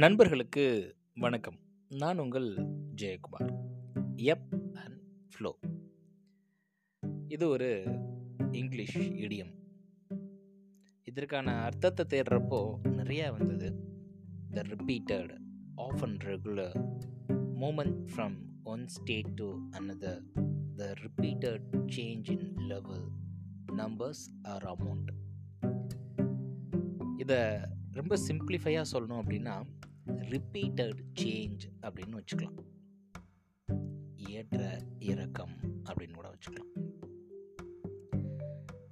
நண்பர்களுக்கு வணக்கம். நான் உங்கள் ஜெயக்குமார். எப் அண்ட் ஃப்ளோ இது ஒரு இங்கிலீஷ் இடியம். இதற்கான அர்த்தத்தை தேடுறப்போ நிறையா வந்தது. The repeated off and regular moment from one state to another the repeated change in level numbers or amount இதை ரொம்ப சிம்பிளிஃபையாக சொல்லணும் அப்படின்னா ரிப்பீட்டட் சேஞ்ச் அப்படின்னு வச்சுக்கலாம். ஏற்ற இறக்கம் அப்படின்னு கூட வச்சுக்கலாம்.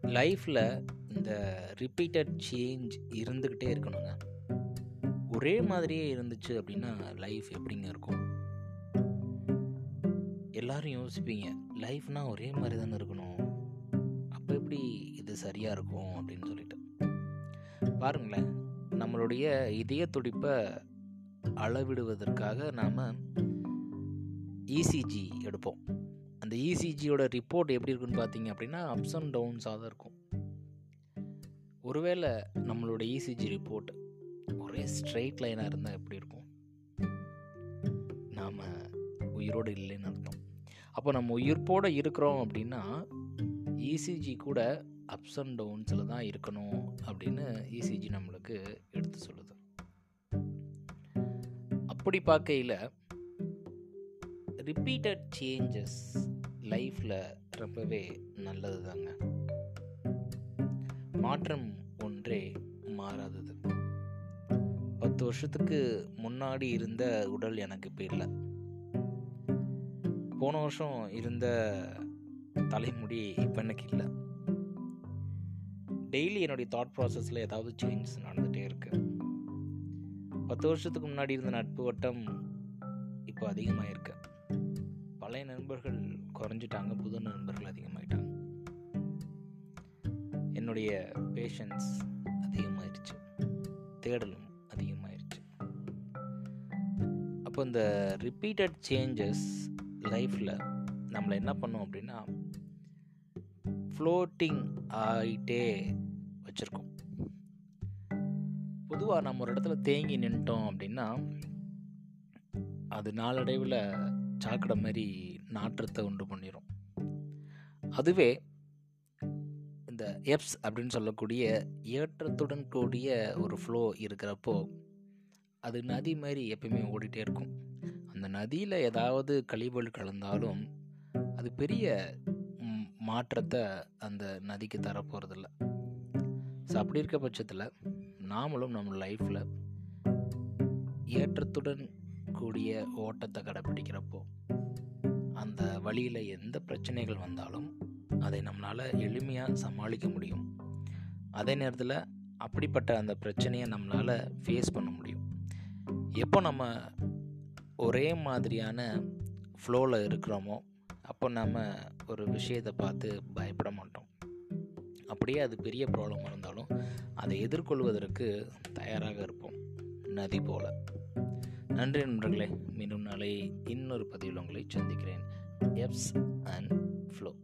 லைஃப்பில் இந்த ரிப்பீட்டட் சேஞ்ச் இருந்துக்கிட்டே இருக்கணுங்க. ஒரே மாதிரியே இருந்துச்சு அப்படின்னா லைஃப் எப்படிங்க இருக்கும்? எல்லாரும் யோசிப்பீங்க லைஃப்னா ஒரே மாதிரி தானே இருக்கணும். அப்போ எப்படி இது சரியாக இருக்கும்? அப்படின்னு சொல்லிட்டு. பாருங்களேன் நம்மளுடைய இதய துடிப்பை அளவிடுவதற்காக நாம் இசிஜி எடுப்போம். அந்த இசிஜியோட ரிப்போர்ட் எப்படி இருக்குன்னு பார்த்தீங்க அப்படின்னா அப்ஸ் அண்ட் டவுன்ஸாக தான் இருக்கும். ஒருவேளை நம்மளோட இசிஜி ரிப்போர்ட் ஒரே ஸ்ட்ரெயிட் லைனாக இருந்தால் எப்படி இருக்கும்? நாம் உயிரோடு இல்லைன்னு அர்த்தம். அப்போ நம்ம உயிர்ப்போடு இருக்கிறோம் அப்படின்னா இசிஜி கூட அப்ஸ் அண்ட் டவுன்ஸில் தான் இருக்கணும் அப்படின்னு இசிஜி நம்மளுக்கு எடுத்து சொல்லுது. அப்படி பார்க்கையில் ரிப்பீட்டட் சேஞ்சஸ் லைஃப்பில் ரொம்பவே நல்லது தாங்க மாற்றம் ஒன்றே மாறாதது. பத்து வருஷத்துக்கு முன்னாடி இருந்த உடல் எனக்கு இப்போ இல்லை. போன வருஷம் இருந்த தலைமுடி இப்போ எனக்கு இல்லை. டெய்லி என்னுடைய தாட் ப்ராசஸில் ஏதாவது சேஞ்ச் நடந்துகிட்டே இருக்குது பத்து வருஷத்துக்கு முன்னாடி இருந்த நட்பு வட்டம் இப்போ அதிகமாக இருக்கு பழைய நண்பர்கள் குறைஞ்சிட்டாங்க புது நண்பர்கள் அதிகமாயிட்டாங்க. என்னுடைய பேஷன்ஸ் அதிகமாயிருச்சு. தேடலும் அதிகமாயிருச்சு. அப்போ இந்த ரிப்பீட்டட் சேஞ்சஸ் லைஃப்பில் நம்மளை என்ன பண்ணோம் அப்படின்னா ஃப்ளோட்டிங் ஆகிட்டே வச்சுருக்கோம். பொதுவாக நம்ம ஒரு இடத்துல தேங்கி நின்ட்டோம் அப்படின்னா அது நாளடைவில் சாக்கடை மாதிரி நாற்றத்தை உண்டு பண்ணிடும் அதுவே இந்த எப்ஸ் அப்படின்னு சொல்லக்கூடிய ஏற்றத்துடன் கூடிய ஒரு ஃப்ளோ இருக்கிறப்போ அது நதி மாதிரி எப்பயுமே ஓடிட்டே இருக்கும். அந்த நதியில் ஏதாவது கழிவுகள் கலந்தாலும் அது பெரிய மாற்றத்தை அந்த நதிக்கு தரப்போகிறதில்ல ஸோ அப்படி இருக்க பட்சத்தில் நாமளும் நம்ம லைஃப்பில் ஏற்றத்துடன் கூடிய ஓட்டத்தை கடைப்பிடிக்கிறப்போ அந்த வழியில் எந்த பிரச்சனைகள் வந்தாலும் அதை நம்மளால் எளிமையாக சமாளிக்க முடியும். அதே நேரத்தில் அப்படிப்பட்ட அந்த பிரச்சனையை நம்மளால் ஃபேஸ் பண்ண முடியும். எப்போ நம்ம ஒரே மாதிரியான ஃப்ளோவில் இருக்கிறோமோ அப்போ நம்ம ஒரு விஷயத்தை பார்த்து பயப்பட மாட்டோம். அப்படியே அது பெரிய ப்ராப்ளமாக இருந்தாலும் அதை எதிர்கொள்வதற்கு தயாராக இருப்போம். நதி போல. நன்றி நண்பர்களே. மீண்டும் நாளை இன்னொரு பதிவில் உங்களை சந்திக்கிறேன். EPS and flow